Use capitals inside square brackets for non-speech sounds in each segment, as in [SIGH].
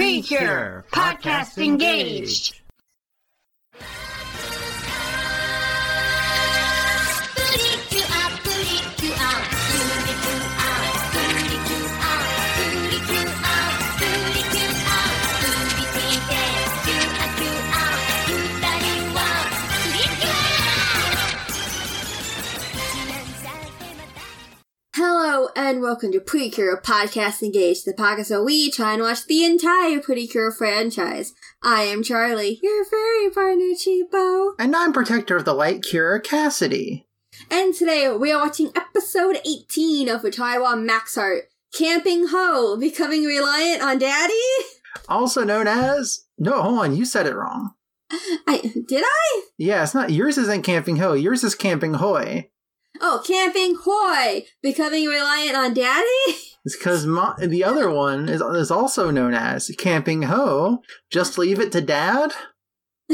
Precure, podcast engaged. And welcome to Pretty Cure Podcast Engage, the podcast where we try and watch the entire Pretty Cure franchise. I am Charlie, your fairy partner, Cheapo. And I'm protector of the light cure, Cassidy. And today we are watching episode 18 of the Futari wa Max Heart, Camping Ho, Becoming Reliant on Daddy? Also known as. No, hold on, you said it wrong. I Did I? Yeah, it's not. Yours isn't Camping Ho, yours is Camping Hoy. Oh, Camping Hoy, Becoming Reliant on Daddy? It's because the other one is, is also known as Camping Ho. Just leave it to Dad? [LAUGHS]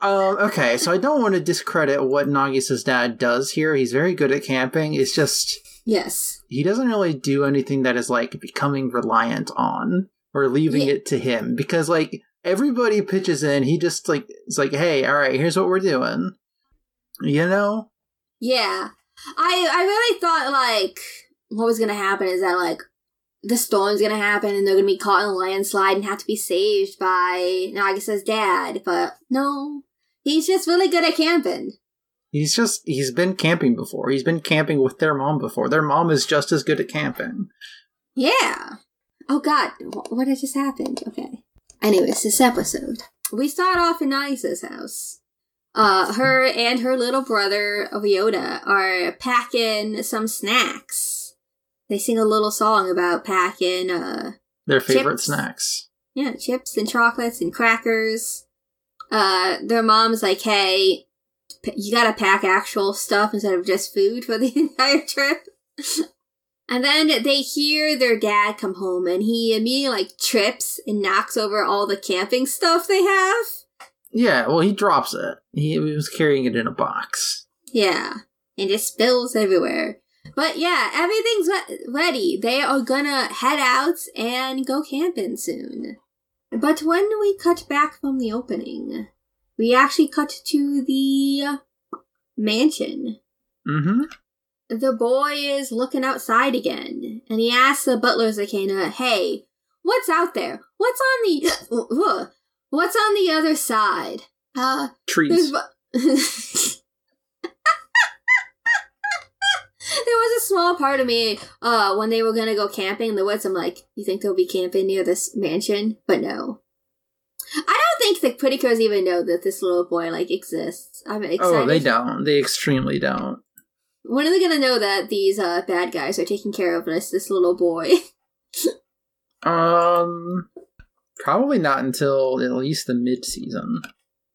um, okay, so I don't want to discredit what Nagisa's dad does here. He's very good at camping. It's just. yes. he doesn't really do anything that is like becoming reliant on or leaving Yeah. it to him because like everybody pitches in he just like it's like hey all right here's what we're doing you know Yeah. I I really thought like what was gonna happen is that like the storm's gonna happen and they're gonna be caught in a landslide and have to be saved by Nagisa's dad, but no. He's just really good at camping. he's just he's been camping before he's been camping with their mom before their mom is just as good at camping Yeah. Oh god, wh- what had just happened? Okay. Anyways, this episode. We start off in Nagisa's house. Uh, her and her little brother, Ryota, are packing some snacks. They sing a little song about packing, uh, their favorite Chips. snacks yeah, chips and chocolates and crackers. Uh, their mom's like, hey, you gotta pack actual stuff instead of just food for the [LAUGHS] entire trip. and then they hear their dad come home and he immediately like trips and knocks over all the camping stuff they have. Yeah well he drops it he, he was carrying it in a box Yeah, and it spills everywhere. But yeah, everything's re- ready. They are gonna head out and go camping soon. But when we cut back from the opening, we actually cut to the mansion. mm-hmm The boy is looking outside again, and he asks the butler Zakenna, "Hey, what's out there? What's on the [LAUGHS] what's on the other side?" Uh, trees. [LAUGHS] there was a small part of me uh when they were gonna go camping in the woods i'm like you think they'll be camping near this mansion? But no. I don't think the pretty cures even know that this little boy like exists. I'm excited oh they don't. They extremely don't. When are they gonna know that these uh bad guys are taking care of this this little boy? [LAUGHS] Um probably not until at least the mid-season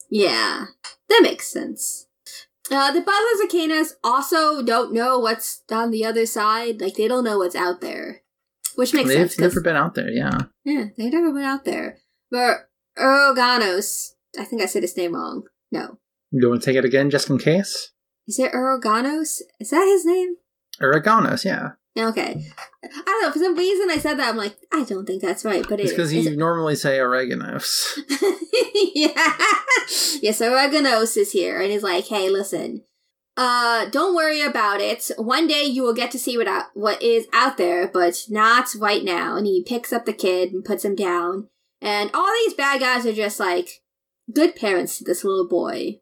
yeah that makes sense uh, the Arcanas also don't know what's on the other side. Like, they don't know what's out there. Which makes sense. they've never been out there yeah Yeah, they've never been out there. But Uroganos, I think I said his name wrong. No. you want to take it again just in case Is it Uroganos? Is that his name? Oreganos, yeah. Okay. I don't know, for some reason I said that, I'm like, I don't think that's right, but it It's because you [LAUGHS] normally say oreganos. yeah. Yes, Oreganos is here and he's like, hey, listen. Uh, don't worry about it. One day you will get to see what out, what is out there, but not right now. And he picks up the kid and puts him down. And all these bad guys are just like good parents to this little boy.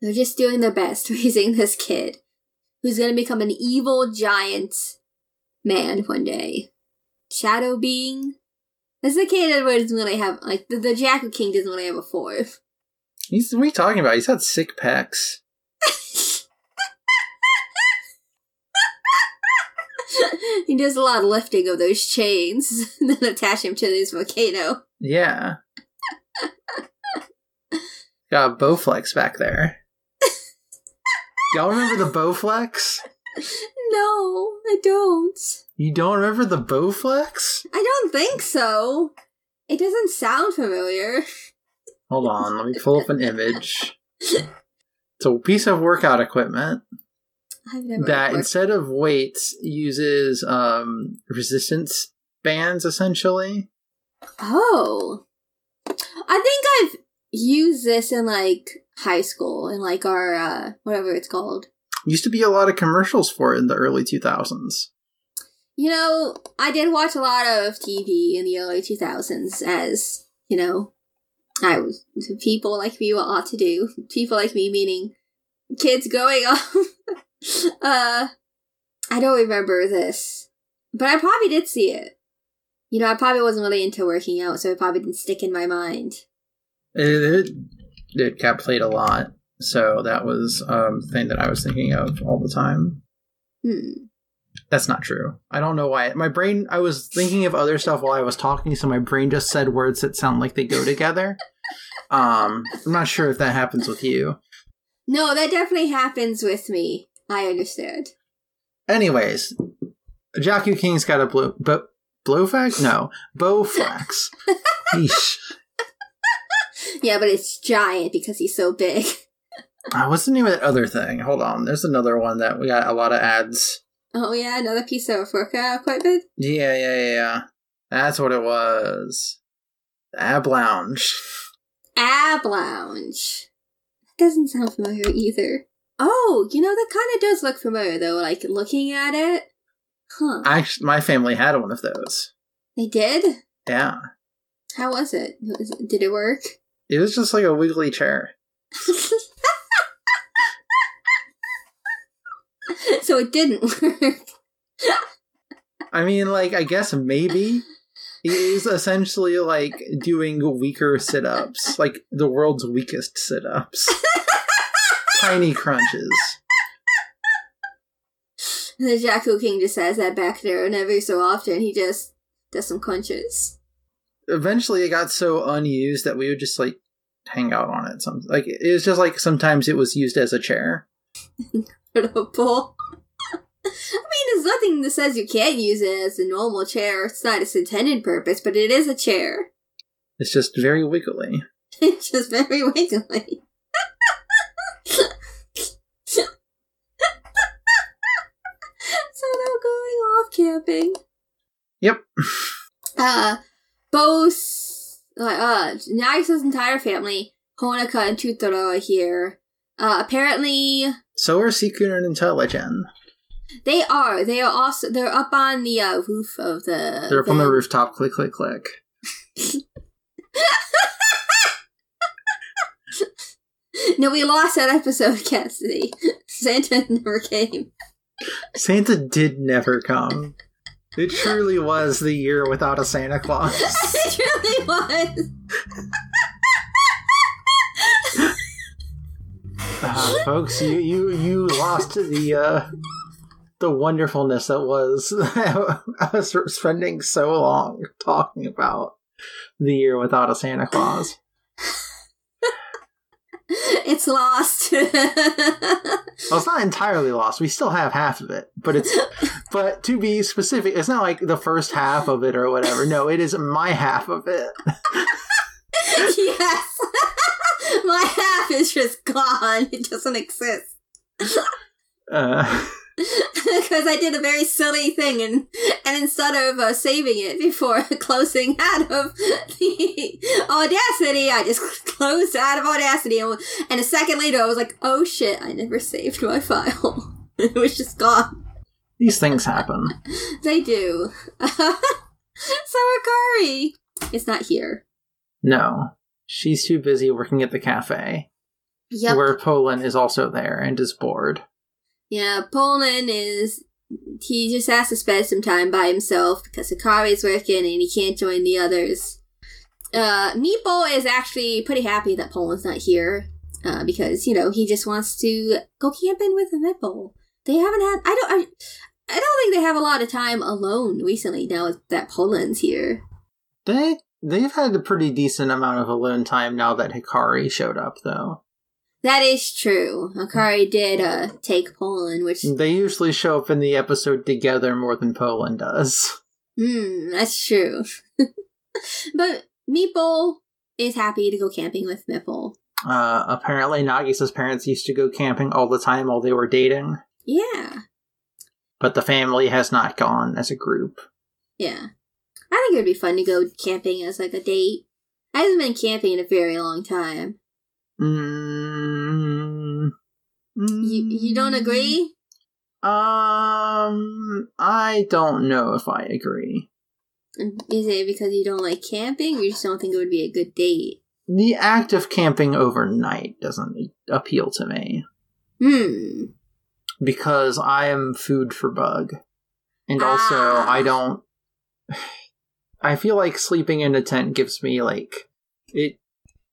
They're just doing their best [LAUGHS] raising this kid who's going to become an evil giant man one day. Shadow being. That's the kid that doesn't really have like the, the Jaaku King doesn't really have a fourth. He's what are you talking about? He's had sick pecs. [LAUGHS] he does a lot of lifting of those chains, [LAUGHS] then attach him to this volcano. Yeah. got a Bowflex back there. [LAUGHS] Y'all remember the Bowflex? No, I don't. You don't remember the Bowflex? I don't think so. It doesn't sound familiar. Hold on, let me pull up an image. It's a piece of workout equipment that instead of weights uses um, resistance bands essentially. Oh. I think I've used this in like high school in like our uh whatever it's called. Used to be a lot of commercials for it in the early 2000s. You know, I did watch a lot of TV in the early 2000s as, you know, I was people like me ought to do. People like me meaning kids going up. [LAUGHS] uh I don't remember this. But I probably did see it. You know, I probably wasn't really into working out, so it probably didn't stick in my mind. It, it, it got played a lot, so that was um thing that I was thinking of all the time. Hmm. That's not true. I don't know why. My brain, I was thinking of other stuff while I was talking, so my brain just said words that sound like they go together. [LAUGHS] Um, I'm not sure if that happens with you. No, that definitely happens with me. I understand. Anyways, Jaaku King's got a blue, but blowfax? No, bowflax. [LAUGHS] Yeesh. Yeah, but it's giant because he's so big. Uh, what's the name of that other thing? Hold on. There's another one that we got a lot of ads. Oh yeah, another piece of workout equipment. Yeah, yeah, yeah, yeah. That's what it was. Ab Lounge. Ab Lounge. That doesn't sound familiar either. Oh, you know that kind of does look familiar though. Like looking at it, huh? Actually, my family had one of those. they did. Yeah. How was it? Was it- Did it work? It was just like a wiggly chair. [LAUGHS] [LAUGHS] so it didn't work. I mean, like, I guess maybe it is essentially like doing weaker sit ups, like the world's weakest sit ups. [LAUGHS] Tiny crunches. the Jaaku King just has that back there, and every so often he just does some crunches. Eventually, it got so unused that we would just like hang out on it. Some like it was just like sometimes it was used as a chair. [LAUGHS] Incredible. [LAUGHS] I mean, there's nothing that says you can't use it as a normal chair. It's not its intended purpose, but it is a chair. It's just very wiggly. [LAUGHS] It's just very wiggly. [LAUGHS] so they're going off camping. Yep. Uh, both, uh, uh, Nagisa's entire family, Honoka and Chutaro are here. Uh, apparently, So are Seekun and Intelligen. they are. They are also, they're up on the, uh, roof of the. They're up on the rooftop. Click, click, click. [LAUGHS] No, we lost that episode, [LAUGHS] Cassidy. Santa [LAUGHS] never came. Santa did never come. It truly was the year without a Santa Claus. it truly was. Uh, folks, you you you lost the uh, the wonderfulness that was [LAUGHS] us spending so long talking about the year without a Santa Claus. [LAUGHS] It's lost. Well, it's not entirely lost. We still have half of it, but it's [LAUGHS] but to be specific, it's not like the first half of it or whatever. No, it is my half of it. yes. My half is just gone. It doesn't exist. Uh, [LAUGHS] Because I did a very silly thing, and and instead of uh, saving it before [LAUGHS] closing out of the [LAUGHS] Audacity, I just closed out of Audacity, and, and a second later, I was like, "Oh shit! I never saved my file. it was just gone." these things happen. They do. so Hikari is not here. No, she's too busy working at the cafe, Yep. where Pollun is also there and is bored. Yeah, Pollun is. He just has to spend some time by himself because Hikari's working and he can't join the others. Uh, Meeple is actually pretty happy that Pollun's not here uh, because, you know, he just wants to go camping with Meeple. They haven't had. I don't. I, I don't think they have a lot of time alone recently now that Pollun's here. They they've had a pretty decent amount of alone time now that Hikari showed up, though. That is true. Hikari did uh, take Pollun, which They usually show up in the episode together more than Pollun does. Hmm, that's true. [LAUGHS] but Meeple is happy to go camping with Meeple. Uh, apparently, Nagisa's parents used to go camping all the time while they were dating, Yeah, but the family has not gone as a group. yeah. I think it would be fun to go camping as like a date. I haven't been camping in a very long time. Mm, You you don't agree? Um, I don't know if I agree. Is it because you don't like camping, or you just don't think it would be a good date? The act of camping overnight doesn't appeal to me Hmm. because I am food for bug. And also, Ah. I don't. I feel like sleeping in a tent gives me, like, it.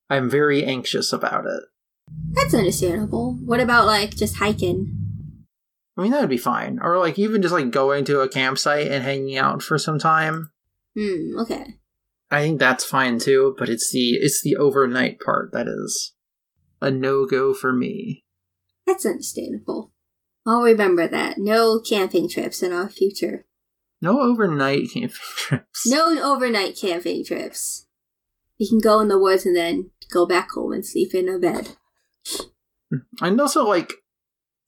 I'm very anxious about it. That's understandable. What about like just hiking? I mean, that would be fine. Or, like, even just, like, going to a campsite and hanging out for some time. Hmm. Okay. I think that's fine too, but it's the it's the overnight part that is a no go for me. That's understandable. I'll remember that. No camping trips in our future. No overnight camping [LAUGHS] trips. No overnight camping trips. You can go in the woods and then go back home and sleep in a bed. Mm. And also like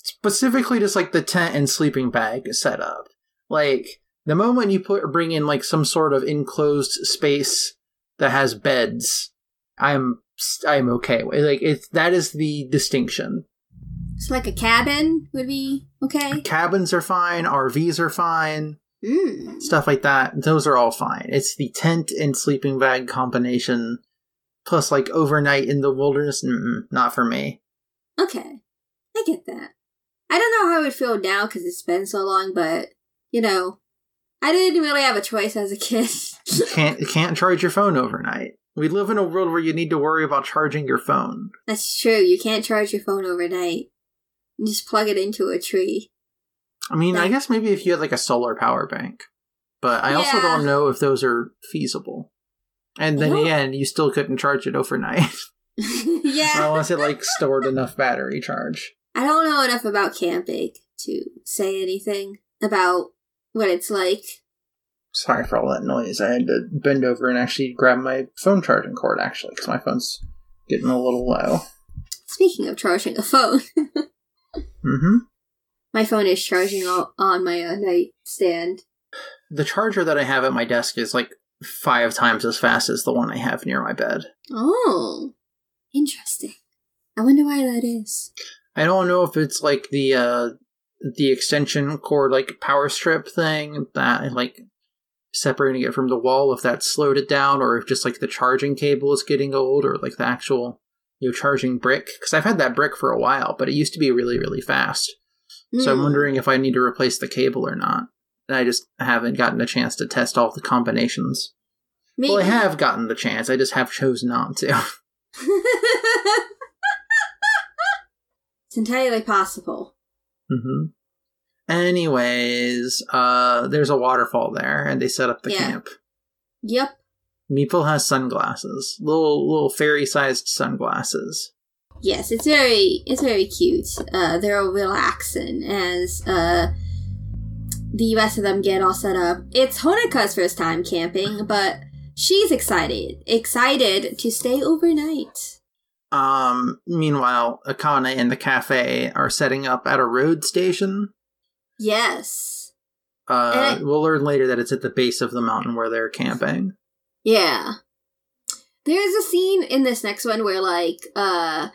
specifically just like the tent and sleeping bag setup. Like the moment you put bring in like some sort of enclosed space that has beds, I'm I'm okay with like it's that is the distinction. So like a cabin would be okay. Cabins are fine, RVs are fine. Hmm. stuff like that those are all fine it's the tent and sleeping bag combination plus like overnight in the wilderness mm not for me Okay. I get that. I don't know how I would feel now because it's been so long, but you know, I didn't really have a choice as a kid. can't can't charge your phone overnight we live in a world where you need to worry about charging your phone That's true. You can't charge your phone overnight. You just plug it into a tree. I mean i guess maybe if you had like a solar power bank but i also Yeah. don't know if those are feasible and then don't- again you still couldn't charge it overnight [LAUGHS] [LAUGHS] yeah. unless it like stored enough battery charge I don't know enough about camping to say anything about what it's like. Sorry for all that noise. I had to bend over and actually grab my phone charging cord, actually, because my phone's getting a little low. Speaking of charging a phone, [LAUGHS] hmm my phone is charging on my uh, nightstand. The charger that I have at my desk is like five times as fast as the one I have near my bed. Oh, interesting. I wonder why that is. I don't know if it's like the uh the extension cord like power strip thing that like separating it from the wall if that slowed it down or if just like the charging cable is getting old or like the actual you know charging brick because I've had that brick for a while but it used to be really really fast. So I'm Hmm. wondering if I need to replace the cable or not. And I just haven't gotten a chance to test all the combinations. Maybe. Well, I have gotten the chance. I just have chosen not to. [LAUGHS] it's entirely possible. Mm-hmm. Anyways, uh, there's a waterfall there, and they set up the Yeah. camp. Yep. Meeple has sunglasses, little little fairy-sized sunglasses. Yes, it's very it's very cute. Uh, they're relaxing as uh, the rest of them get all set up. It's Honoka's first time camping, but she's excited, excited to stay overnight. Um, meanwhile, Akane and the cafe are setting up at a road station. Yes, Uh, And I- we'll learn later that it's at the base of the mountain where they're camping. yeah. There's a scene in this next one where like uh,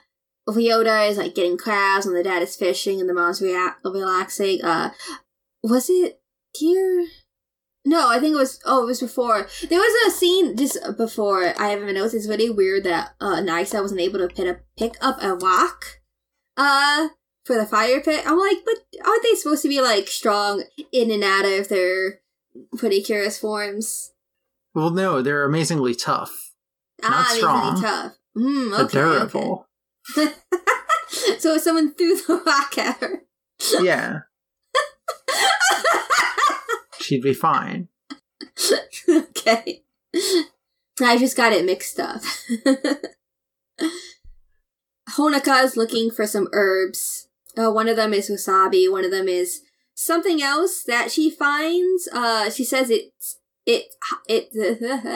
Ryota is like getting crabs and the dad is fishing and the mom's rea- relaxing. Uh, was it here? No, I think it was. Oh, it was before. There was a scene just before. I haven't even noticed. It's really weird that uh, Nisa wasn't able to pick up, pick up a rock, uh, for the fire pit. I'm like, but aren't they supposed to be like strong in and out of their precarious forms? Well, no, they're amazingly tough, Not ah, strong, tough. Mm, but okay, durable. okay. [LAUGHS] so if someone threw the rock at her. Yeah, she'd be fine. [LAUGHS] okay. I just got it mixed up. [LAUGHS] Honoka is looking for some herbs. Uh, one of them is wasabi. One of them is something else that she finds. Uh, she says it's it it.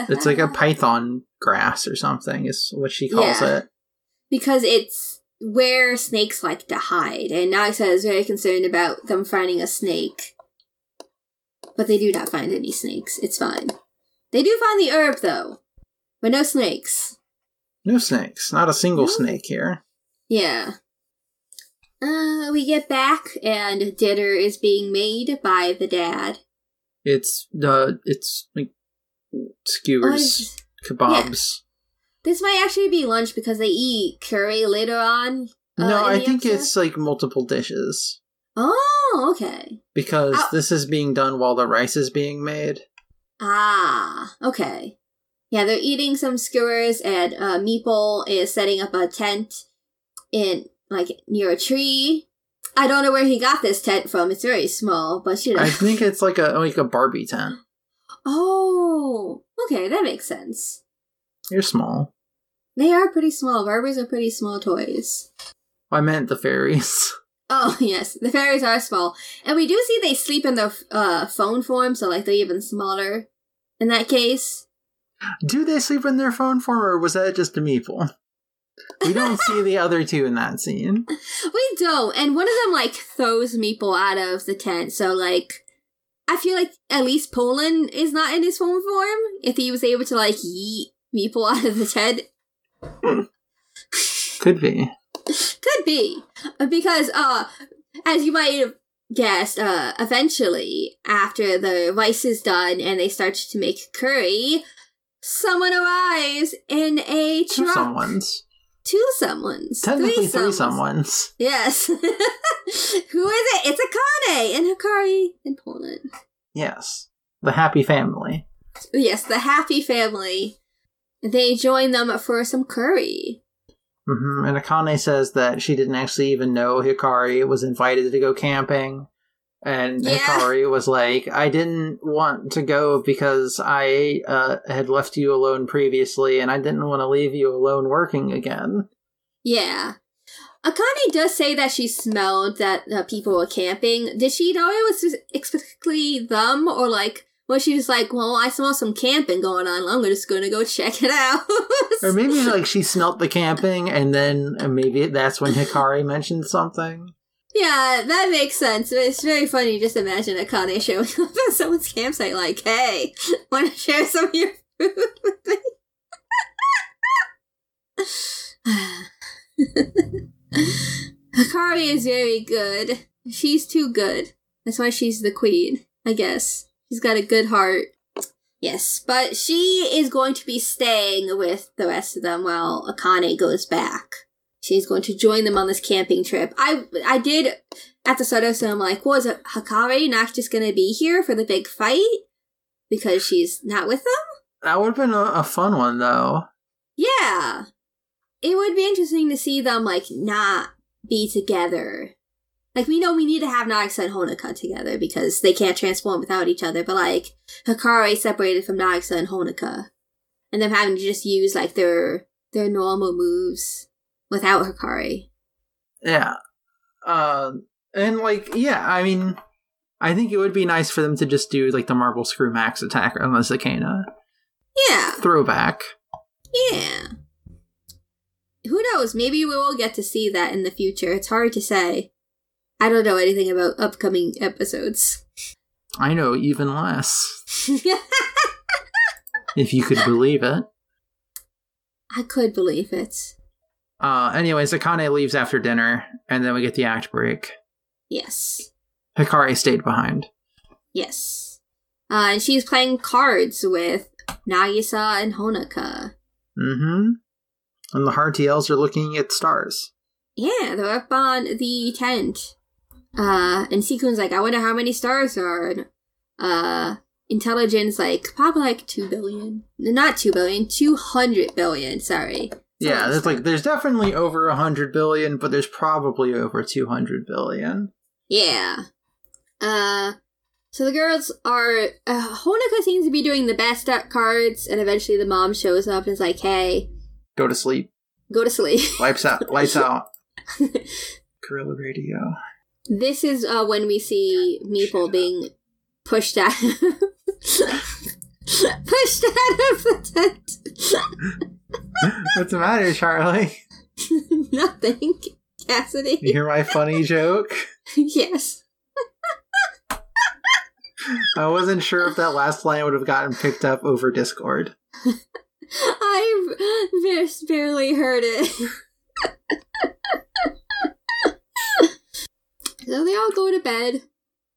It's like a python grass or something, is what she calls Yeah. it. Because it's where snakes like to hide, and Nagisa is very concerned about them finding a snake. But they do not find any snakes. It's fine. They do find the herb though, but no snakes. No snakes. Not a single No. snake here. Yeah. Uh, we get back and dinner is being made by the dad. It's uh it's like Oh, skewers, it's- kebabs. This might actually be lunch because they eat curry later on. uh, no, I think episode. it's like multiple dishes Oh, okay. because this is being done while the rice is being made. Ah, okay. Yeah, they're eating some skewers, and uh, Meeple is setting up a tent in like near a tree. I don't know where he got this tent from. It's very small, but you know. I think [LAUGHS] it's like a like a Barbie tent. oh, okay, that makes sense. You're small. They are pretty small. Barbies are pretty small toys. I meant the fairies. [LAUGHS] Oh [LAUGHS] yes, the fairies are small, and we do see they sleep in their uh, phone form, so like they're even smaller. In that case, Do they sleep in their phone form, or was that just a meeple? We don't see the other two in that scene. [LAUGHS] we don't. And one of them like throws Meeple out of the tent, so like I feel like at least Pollun is not in his phone form. If he was able to like yeet Meeple out of the tent, [LAUGHS] Could be. Could be. Because, uh, as you might have guessed, uh, eventually, after the rice is done and they start to make curry, someone arrives in a Two truck. someones. Two someones. Technically, three someones. someones. Yes. [LAUGHS] Who is it? It's Akane and Hikari in Pollun. Yes. The happy family. Yes, the happy family. They join them for some curry. hmm And Akane says that she didn't actually even know Hikari was invited to go camping. And Yeah. Hikari was like, I didn't want to go because I uh, had left you alone previously, and I didn't want to leave you alone working again. Yeah. Akane does say that she smelled that uh, people were camping. Did she know it was specifically them, or like was she just like, "Well, I smell some camping going on. I'm just gonna go check it out." [LAUGHS] Or maybe like she smelt the camping, and then maybe that's when Hikari mentioned something. yeah, that makes sense. It's very funny. Just imagine Akane showing [LAUGHS] up at someone's campsite, like, "Hey, [LAUGHS] want to share some of your food with me?" [SIGHS] Hikari is very good. She's too good. That's why she's the queen, I guess. She's got a good heart. Yes, but she is going to be staying with the rest of them while Akane goes back. She's going to join them on this camping trip. I I did at the start of this, I'm like, was it Hikari not just going to be here for the big fight because she's not with them? That would have been a, a fun one, though. Yeah. It would be interesting to see them, like, not be together. Like, we know we need to have Nagisa and Honoka together because they can't transform without each other, but, like, Hikari separated from Nagisa and Honoka. And them having to just use, like, their their normal moves without Hikari. Yeah. Uh, and like, yeah, I mean, I think it would be nice for them to just do like the Marble Screw Max attack on the Zakenna Yeah. throwback. Yeah. Who knows? Maybe we will get to see that in the future. It's hard to say. I don't know anything about upcoming episodes. I know even less, [LAUGHS] if you could believe it. I could believe it. Uh, anyways, Akane leaves after dinner, and then we get the act break. Yes. Hikari stayed behind. Yes. Uh, and she's playing cards with Nagisa and Honoka. Mm-hmm. And the Hardtails are looking at stars. Yeah, they're up on the tent. Uh, and Seekun's like, I wonder how many stars there are. And, uh, Intelligen, like, probably like 2 billion. Not 2 billion, 200 billion, sorry. It's Yeah, there's like there's definitely over a hundred billion, but there's probably over two hundred billion. Yeah. Uh, so the girls are. Uh, Honoka seems to be doing the best at cards, and eventually the mom shows up and is like, hey, Go to sleep. go to sleep. Lights out. Lights out. [LAUGHS] Gorilla Radio. This is uh, when we see Meeple being pushed out. pushed out of the tent. [LAUGHS] [LAUGHS] What's the matter, Charlie? [LAUGHS] Nothing. Cassidy. You hear my funny joke? yes. I wasn't sure if that last line would have gotten picked up over Discord. I just barely heard it. So they all go to bed,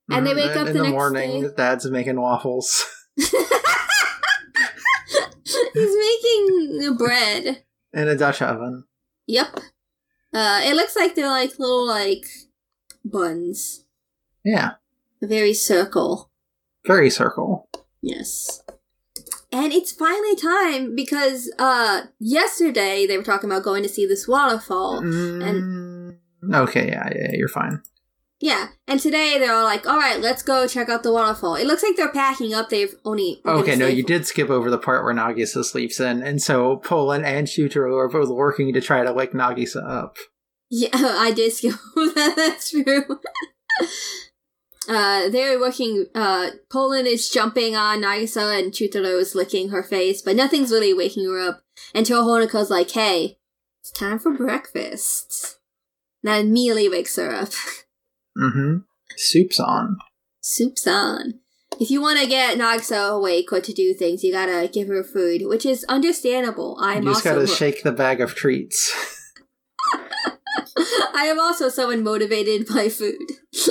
and they Mm, wake up in the, the next morning. day. Dad's making waffles [LAUGHS] He's making bread. in a Dutch oven. Yep. Uh, it looks like they're like little like buns, Yeah, very circle. very circle. Yes. And it's finally time because uh yesterday they were talking about going to see this waterfall. Mm, okay, yeah, yeah, you're fine. Yeah, and today they're all like, "All right, let's go check out the waterfall." It looks like they're packing up. They've only Okay, no, you did skip over the part where Nagisa sleeps in, and so Pollun and Chutaro are both working to try to wake Nagisa up. Yeah, [LAUGHS] I did skip [LAUGHS] over that. That's true. [LAUGHS] uh, they're working. Uh, Pollun is jumping on Nagisa, and Chutaro is licking her face, but nothing's really waking her up until Honoka's like, "Hey, it's time for breakfast." And that immediately wakes her up. Mm-hmm. Soup's on. Soup's on. If you want to get Nagisa awake or to do things, you gotta give her food, which is understandable. I'm you just also gotta shake the bag of treats. [LAUGHS] [LAUGHS] I am also someone motivated by food. [LAUGHS]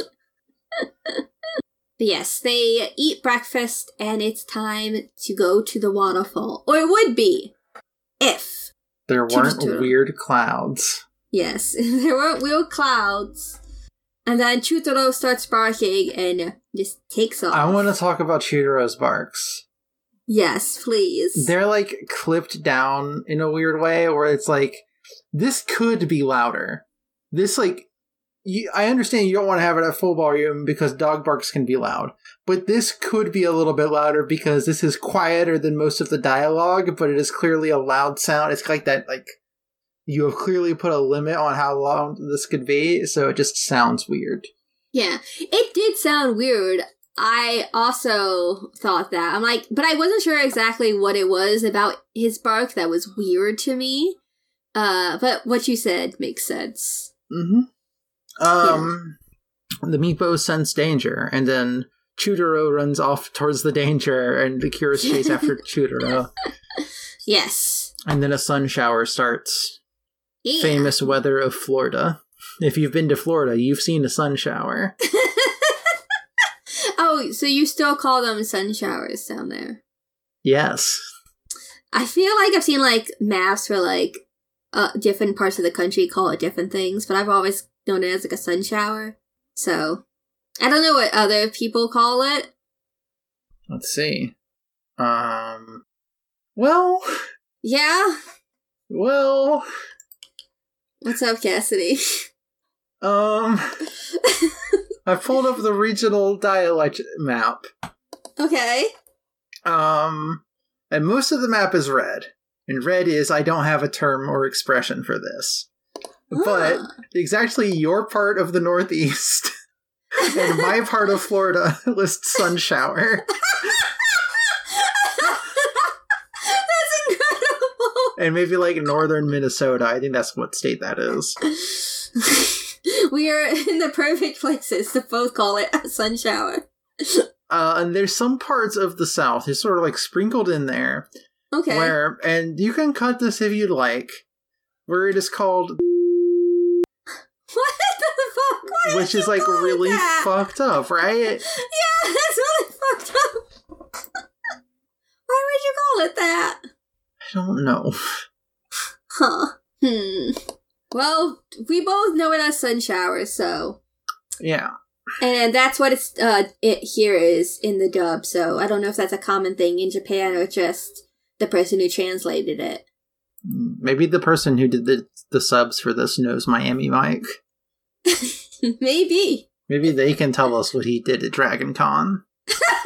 But yes, they eat breakfast and it's time to go to the waterfall. Or it would be if, There weren't weird clouds. yes, there weren't weird clouds. And then Chutaro starts barking and just takes off. I want to talk about Chutaro's barks. Yes, please. They're like clipped down in a weird way, where it's like this could be louder. This like, you, I understand you don't want to have it at full volume because dog barks can be loud, but this could be a little bit louder because this is quieter than most of the dialogue, but it is clearly a loud sound. It's like that like you have clearly put a limit on how long this could be, so it just sounds weird. Yeah, it did sound weird. I also thought that. I'm like, but I wasn't sure exactly what it was about his bark that was weird to me. Uh, but what you said makes sense. Mm-hmm. Um, the Meepos sense danger, and then Chutaro runs off towards the danger, and the Curious chase after [LAUGHS] Chutaro, Yes. and then a sun shower starts. Yeah. Famous weather of Florida. If you've been to Florida, you've seen a sun shower. [LAUGHS] oh, so you still call them sun showers down there? Yes. I feel like I've seen like maps for like uh different parts of the country call it different things, but I've always known it as like a sun shower. So I don't know what other people call it. Let's see. Um. Well, Yeah. well, What's up, Cassidy? um. [LAUGHS] I pulled up the regional dialect map. okay. Um, and most of the map is red. And red is I don't have a term or expression for this. But exactly your part of the Northeast [LAUGHS] and my part of Florida [LAUGHS] lists sun shower. That's incredible. And maybe like northern Minnesota. I think that's what state that is. [LAUGHS] we are in the perfect places to both call it a sun shower. Uh, and there's some parts of the South, it's sort of like sprinkled in there, Okay. where, and you can cut this if you'd like, where it is called, [LAUGHS] What the fuck? Why which is like really that? fucked up, right? [LAUGHS] Yeah, that's really fucked up. Why would you call it that? I don't know. Huh. Hmm. Well, we both know it as sun shower, so Yeah. and that's what it's uh it here is in the dub. So I don't know if that's a common thing in Japan or just the person who translated it. Maybe the person who did the the subs for this knows Miami Mike. [LAUGHS] Maybe. Maybe they can tell us what he did at Dragon Con. [LAUGHS]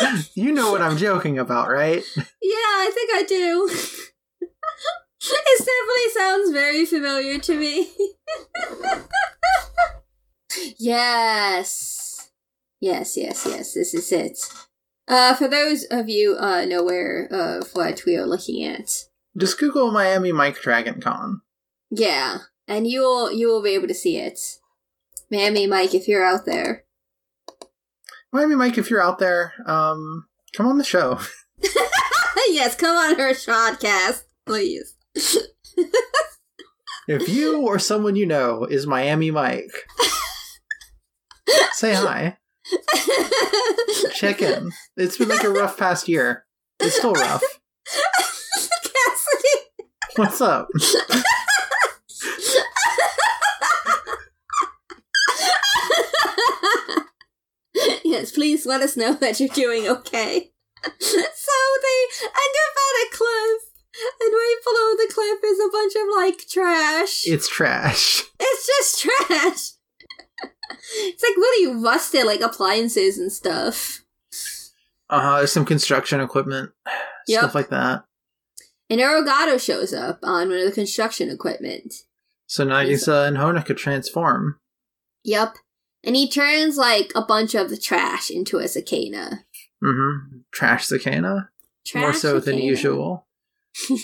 [LAUGHS] you know what I'm joking about, right? Yeah, I think I do. [LAUGHS] it definitely sounds very familiar to me. [LAUGHS] yes. Yes, yes, yes, this is it. Uh, for those of you uh, know aware of what we are looking at, Just Google Miami Mike Dragon Con. yeah, and you will you will be able to see it. Mammy Mike, if you're out there. Miami Mike, if you're out there, um, come on the show. [LAUGHS] yes, come on her podcast, please. If you or someone you know is Miami Mike, say hi. Check in. It's been like a rough past year. It's still rough. [LAUGHS] Cassidy. What's up? Yes, please let us know [LAUGHS] that you're doing okay. [LAUGHS] So they end up at a cliff, and right below the cliff is a bunch of like trash. It's trash. [LAUGHS] It's just trash. it's like really rusted, like appliances and stuff. Uh huh. There's some construction equipment, Yep. [SIGHS] stuff like that. And Erogato shows up on one of the construction equipment. So Nagisa and Honoka transform. Yep. And he turns like a bunch of the trash into a cicada. Mm-hmm. Trash Cicada. More Trash so than usual. [LAUGHS]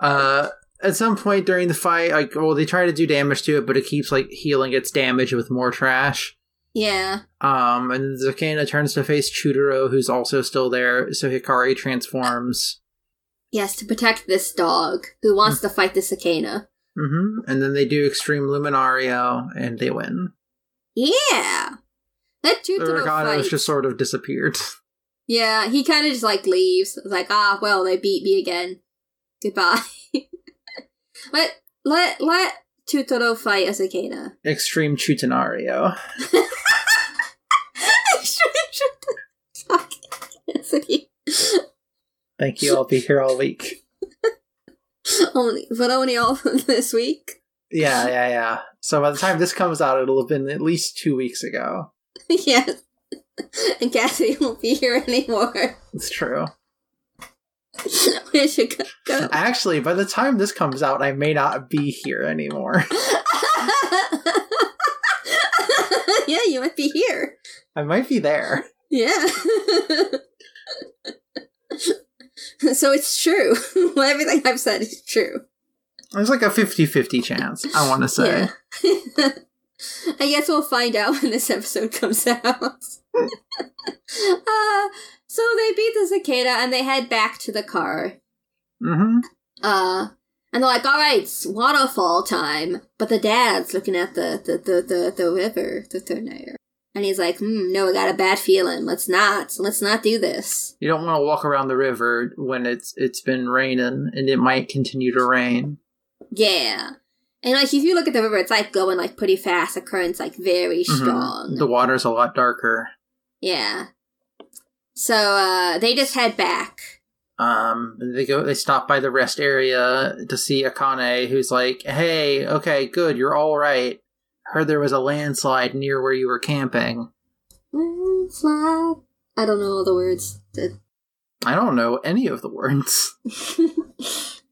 Uh, at some point during the fight, like, well, they try to do damage to it, but it keeps like healing its damage with more trash. yeah. Um, and Zakenna turns to face Chutaro, who's also still there. So Hikari transforms. Yes, to protect this dog who wants to fight the cicada. Hmm And then they do Extreme Luminario, and they win. Yeah. That Regatta's fight. just sort of disappeared. [LAUGHS] Yeah, he kind of just like leaves. It's like, ah, well, they beat me again. Goodbye. [LAUGHS] let let let Chutaro fight a cicada. Extreme Chutenario. [LAUGHS] Fuck. Suki. Thank you. I'll be here all week. [LAUGHS] only, but only all [LAUGHS] this week. Yeah, yeah, yeah. So by the time this comes out, it'll have been at least two weeks ago. [LAUGHS] yes. And Cassie won't be here anymore. It's true. Where should go? go? Actually, by the time this comes out, I may not be here anymore. yeah, you might be here. I might be there. Yeah. [LAUGHS] so it's true. [LAUGHS] everything I've said is true. There's like a 50 50 chance, I want to [LAUGHS] say. Yeah. I guess we'll find out when this episode comes out. uh, so they beat the cicada and they head back to the car. hmm Uh, and they're like, all right, it's waterfall time. But the dad's looking at the, the, the, the, the river, the Thurnair. And he's like, hmm, no, I got a bad feeling. Let's not. Let's not do this. You don't want to walk around the river when it's it's been raining and it might continue to rain. Yeah. And like if you look at the river, it's like going like pretty fast. The current's like very Mhm. strong. The water's a lot darker. yeah. So uh they just head back. Um, they go. They stop by the rest area to see Akane, who's like, "Hey, okay, good, you're all right. Heard there was a landslide near where you were camping. Landslide. I don't know all the words. I don't know any of the words. [LAUGHS]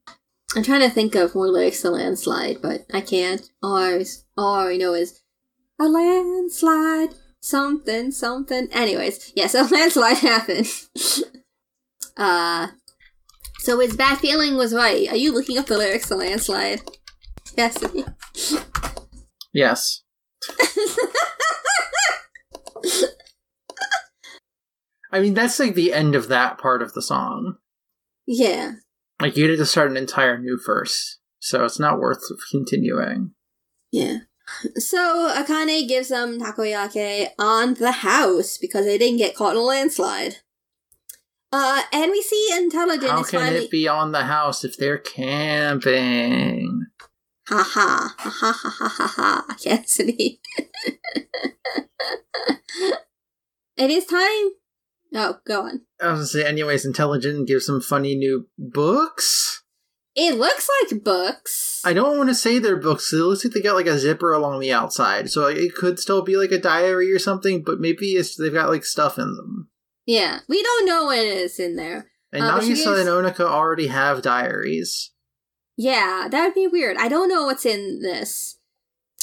I'm trying to think of more lyrics to landslide, but I can't. All I, all I know is a landslide, something, something. Anyways, yeah, [LAUGHS] so landslide happened. [LAUGHS] uh, so his bad feeling was right. Are you looking up the lyrics to landslide? Yes. Yes. [LAUGHS] I mean, that's like the end of that part of the song. yeah. Like, you had to start an entire new verse, so it's not worth continuing. Yeah. So Akane gives them takoyaki on the house because they didn't get caught in a landslide. Uh, and we see Intelligen How can finally. it be on the house if they're camping? Ha ha ha ha ha ha ha ha. [LAUGHS] Cassidy. [LAUGHS] it is time. Oh, go on. I was gonna say, anyways, Intelligen gives some funny new books. It looks like books. I don't want to say they're books. It looks like they got like a zipper along the outside, so it could still be like a diary or something. But maybe it's they've got like stuff in them. yeah, we don't know what is in there. And Uh, Nagisa and Honoka already have diaries. Yeah, that would be weird. I don't know what's in this.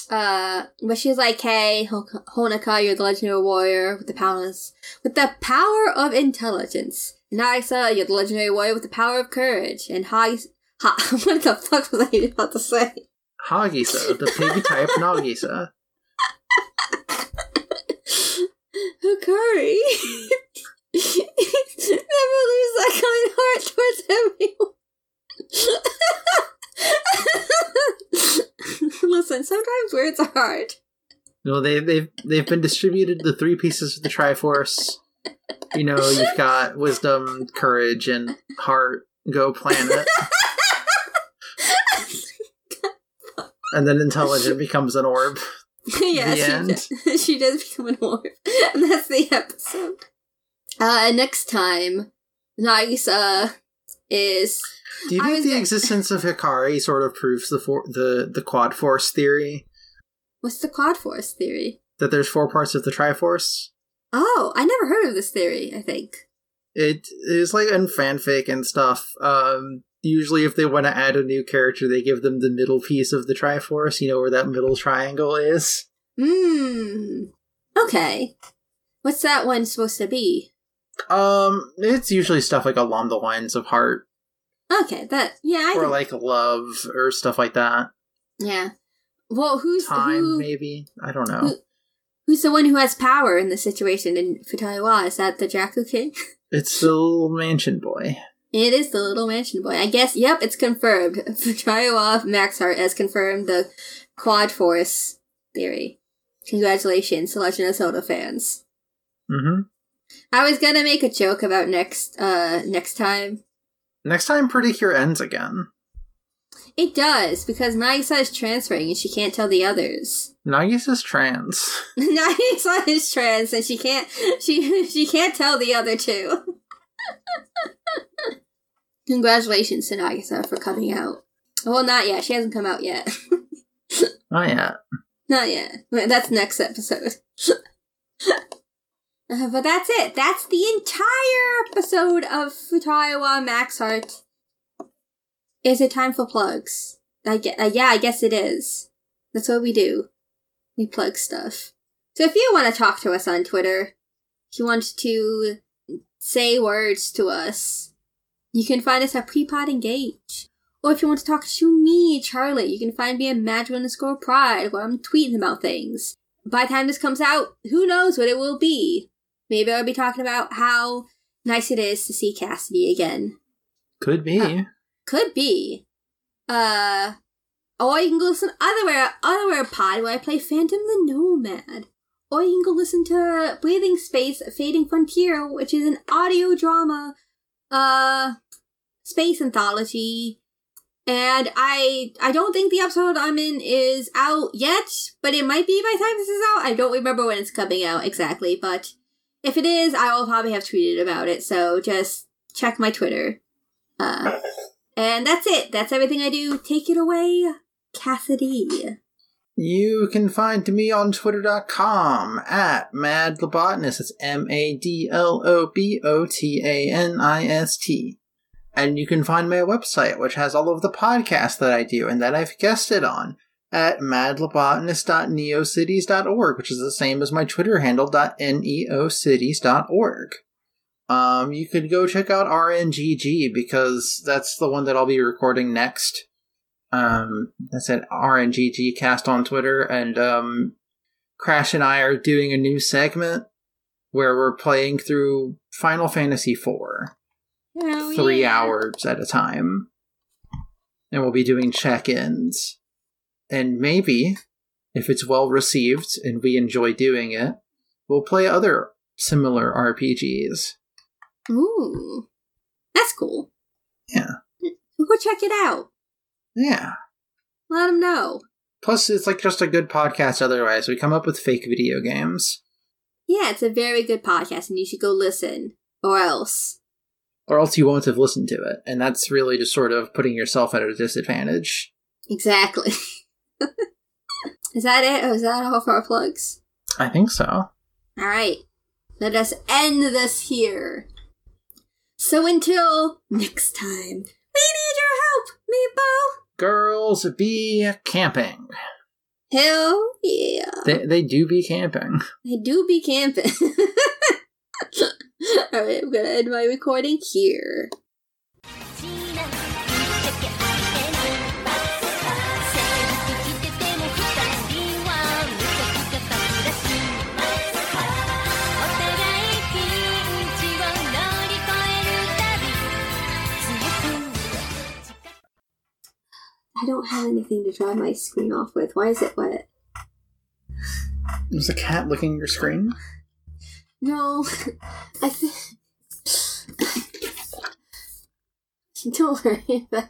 Uh, but she's like, "Hey, Honoka, you're the legendary warrior with the powers, with the power of intelligence. And Nagisa, you're the legendary warrior with the power of courage. And Hagi, ha- [LAUGHS] what the fuck was I about to say? Hagisa, the pig type [LAUGHS] Nagisa. Hikari. [LAUGHS] Never lose that kind heart towards everyone. [LAUGHS] Listen, sometimes words are hard. No, they they've they've been distributed the three pieces of the Triforce. You know, you've got wisdom, courage, and heart. Go planet. and then Intelligen becomes an orb. [LAUGHS] yeah, she, does, [LAUGHS] she does become an orb. And that's the episode. Uh, next time, Nagisa is. Do you I think the gonna- existence of [LAUGHS] Hikari sort of proves the for- the the quad force theory What's the Quad Force theory? that there's four parts of the Triforce? Oh, I never heard of this theory, I think. It is like in fanfic and stuff. Um, usually, if they want to add a new character, they give them the middle piece of the Triforce. You know where that middle triangle is. Hmm. Okay. What's that one supposed to be? Um, it's usually stuff like along the lines of heart Okay, that. Yeah, I. or like love or stuff like that. yeah. Well, who's Time, who? maybe I don't know. who- Who's the one who has power in the situation in Futari wa? Is that the Jaaku King? [LAUGHS] It's the little mansion boy. It is the little mansion boy. I guess, yep, it's confirmed. [LAUGHS] Futari wa Max Heart has confirmed the Quad Force theory. Congratulations to Legend of Zelda fans. hmm I was gonna make a joke about next, uh, next time. Next time, Pretty Cure ends again. It does, because Nagisa is transferring and she can't tell the others. [LAUGHS] Nagisa's trans. [LAUGHS] Nagisa is trans and she can't, she, she can't tell the other two. [LAUGHS] Congratulations to Nagisa for coming out. Well, not yet. She hasn't come out yet. not yet. Not yet. That's next episode. Uh, but that's it. That's the entire episode of Futari wa Max Heart. Is it time for plugs? I get, uh, yeah, I guess it is. That's what we do. We plug stuff. So if you want to talk to us on Twitter, if you want to say words to us, you can find us at Prepod Engage. Or if you want to talk to me, Charlie, you can find me at Magic underscore Pride, where I'm tweeting about things. By the time this comes out, who knows what it will be? Maybe I'll be talking about how nice it is to see Cassidy again. Could be. Huh. Could be. Uh, or you can go listen otherwhere, otherwhere pod where I play Phantom the Nomad. Or you can go listen to Breathing Space, Fading Frontier, which is an audio drama, uh, space anthology. And I, I don't think the episode I'm in is out yet, but it might be by the time this is out. I don't remember when it's coming out exactly, but if it is, I will probably have tweeted about it. So just check my Twitter. Uh, [LAUGHS] and that's it. That's everything I do. Take it away, Cassidy. You can find me on twitter.com at madlobotanist. It's M A D L O B O T A N I S T. And you can find my website, which has all of the podcasts that I do and that I've guested on, at madlobotanist.neocities.org, which is the same as my Twitter handle, .neocities.org. Um, you could go check out RNGG because that's the one that I'll be recording next. Um, that's at RNGG cast on Twitter, and um, Crash and I are doing a new segment where we're playing through Final Fantasy IV Oh, three yeah. hours at a time. And we'll be doing check ins. And maybe, if it's well received and we enjoy doing it, we'll play other similar RPGs. Ooh. That's cool. Yeah. Go check it out. Yeah. Let them know. Plus, it's like just a good podcast otherwise. We come up with fake video games. Yeah, it's a very good podcast and you should go listen. Or else. Or else you won't have listened to it. And that's really just sort of putting yourself at a disadvantage. Exactly. [LAUGHS] [LAUGHS] is that it? Or is that all for our plugs? I think so. Alright. Let us end this here. So until next time, we need your help, Meepo! Girls be camping. Hell yeah. They, they do be camping. They do be camping. [LAUGHS] Alright, I'm gonna end my recording here.「I don't have anything to dry my screen off with. Why is it wet? Was a cat licking your screen? No, [LAUGHS] I think. [LAUGHS] Don't worry about